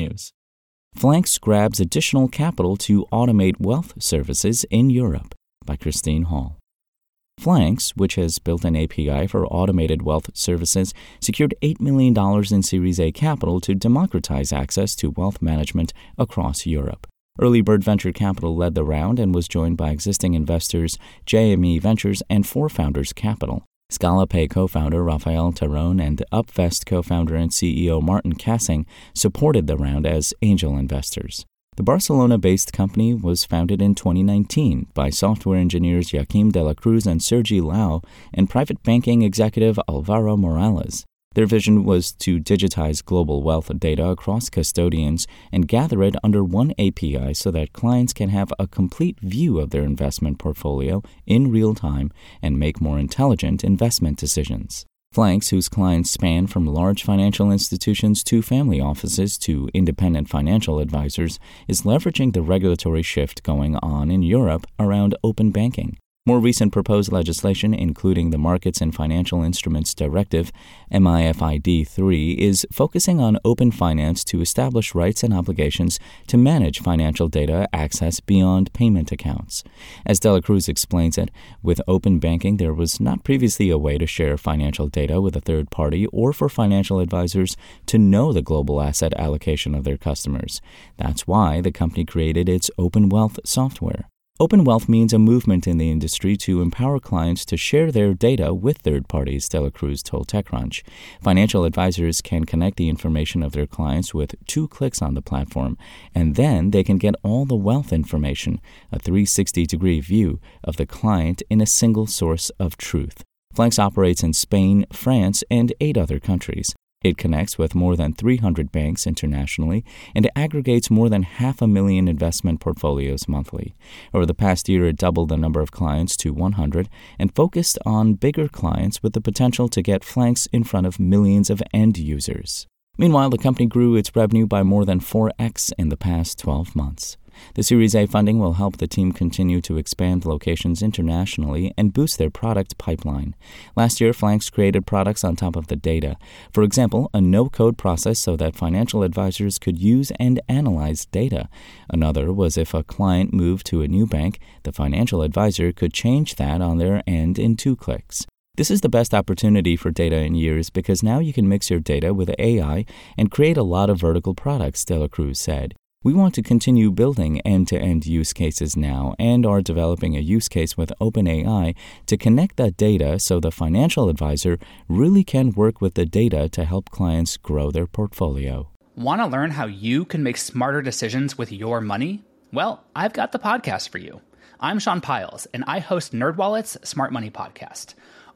technews. Flanks grabs additional capital to automate wealth services in Europe by Christine Hall. Flanks, which has built an API for automated wealth services, secured $8 million in Series A capital to democratize access to wealth management across Europe. Earlybird Venture Capital led the round and was joined by existing investors JME Ventures and Four Founders Capital. ScalaPay co founder Rafael Terron and Upvest co founder and CEO Martin Kassing supported the round as angel investors. The Barcelona based company was founded in 2019 by software engineers Joaquim de la Cruz and Sergi Lau and private banking executive Alvaro Morales. Their vision was to digitize global wealth data across custodians and gather it under one API so that clients can have a complete view of their investment portfolio in real time and make more intelligent investment decisions. Flanks, whose clients span from large financial institutions to family offices to independent financial advisors, is leveraging the regulatory shift going on in Europe around open banking. More recent proposed legislation, including the Markets and Financial Instruments Directive, MIFID 3, is focusing on open finance to establish rights and obligations to manage financial data access beyond payment accounts. As de la Cruz explains it, with open banking, there was not previously a way to share financial data with a third party or for financial advisors to know the global asset allocation of their customers. That's why the company created its Open Wealth software. Open wealth means a movement in the industry to empower clients to share their data with third parties, de la Cruz told TechCrunch. Financial advisors can connect the information of their clients with two clicks on the platform, and then they can get all the wealth information, a 360 degree view of the client in a single source of truth. Flanks operates in Spain, France, and eight other countries. It connects with more than 300 banks internationally and aggregates more than half a million investment portfolios monthly. Over the past year, it doubled the number of clients to 100 and focused on bigger clients with the potential to get flanks in front of millions of end users. Meanwhile, the company grew its revenue by more than 4x in the past 12 months. The Series A funding will help the team continue to expand locations internationally and boost their product pipeline. Last year, Flanks created products on top of the data. For example, a no code process so that financial advisors could use and analyze data. Another was if a client moved to a new bank, the financial advisor could change that on their end in two clicks. This is the best opportunity for data in years because now you can mix your data with AI and create a lot of vertical products, de la Cruz said. We want to continue building end to end use cases now and are developing a use case with OpenAI to connect that data so the financial advisor really can work with the data to help clients grow their portfolio. Want to learn how you can make smarter decisions with your money? Well, I've got the podcast for you. I'm Sean Pyles, and I host NerdWallet's Smart Money Podcast.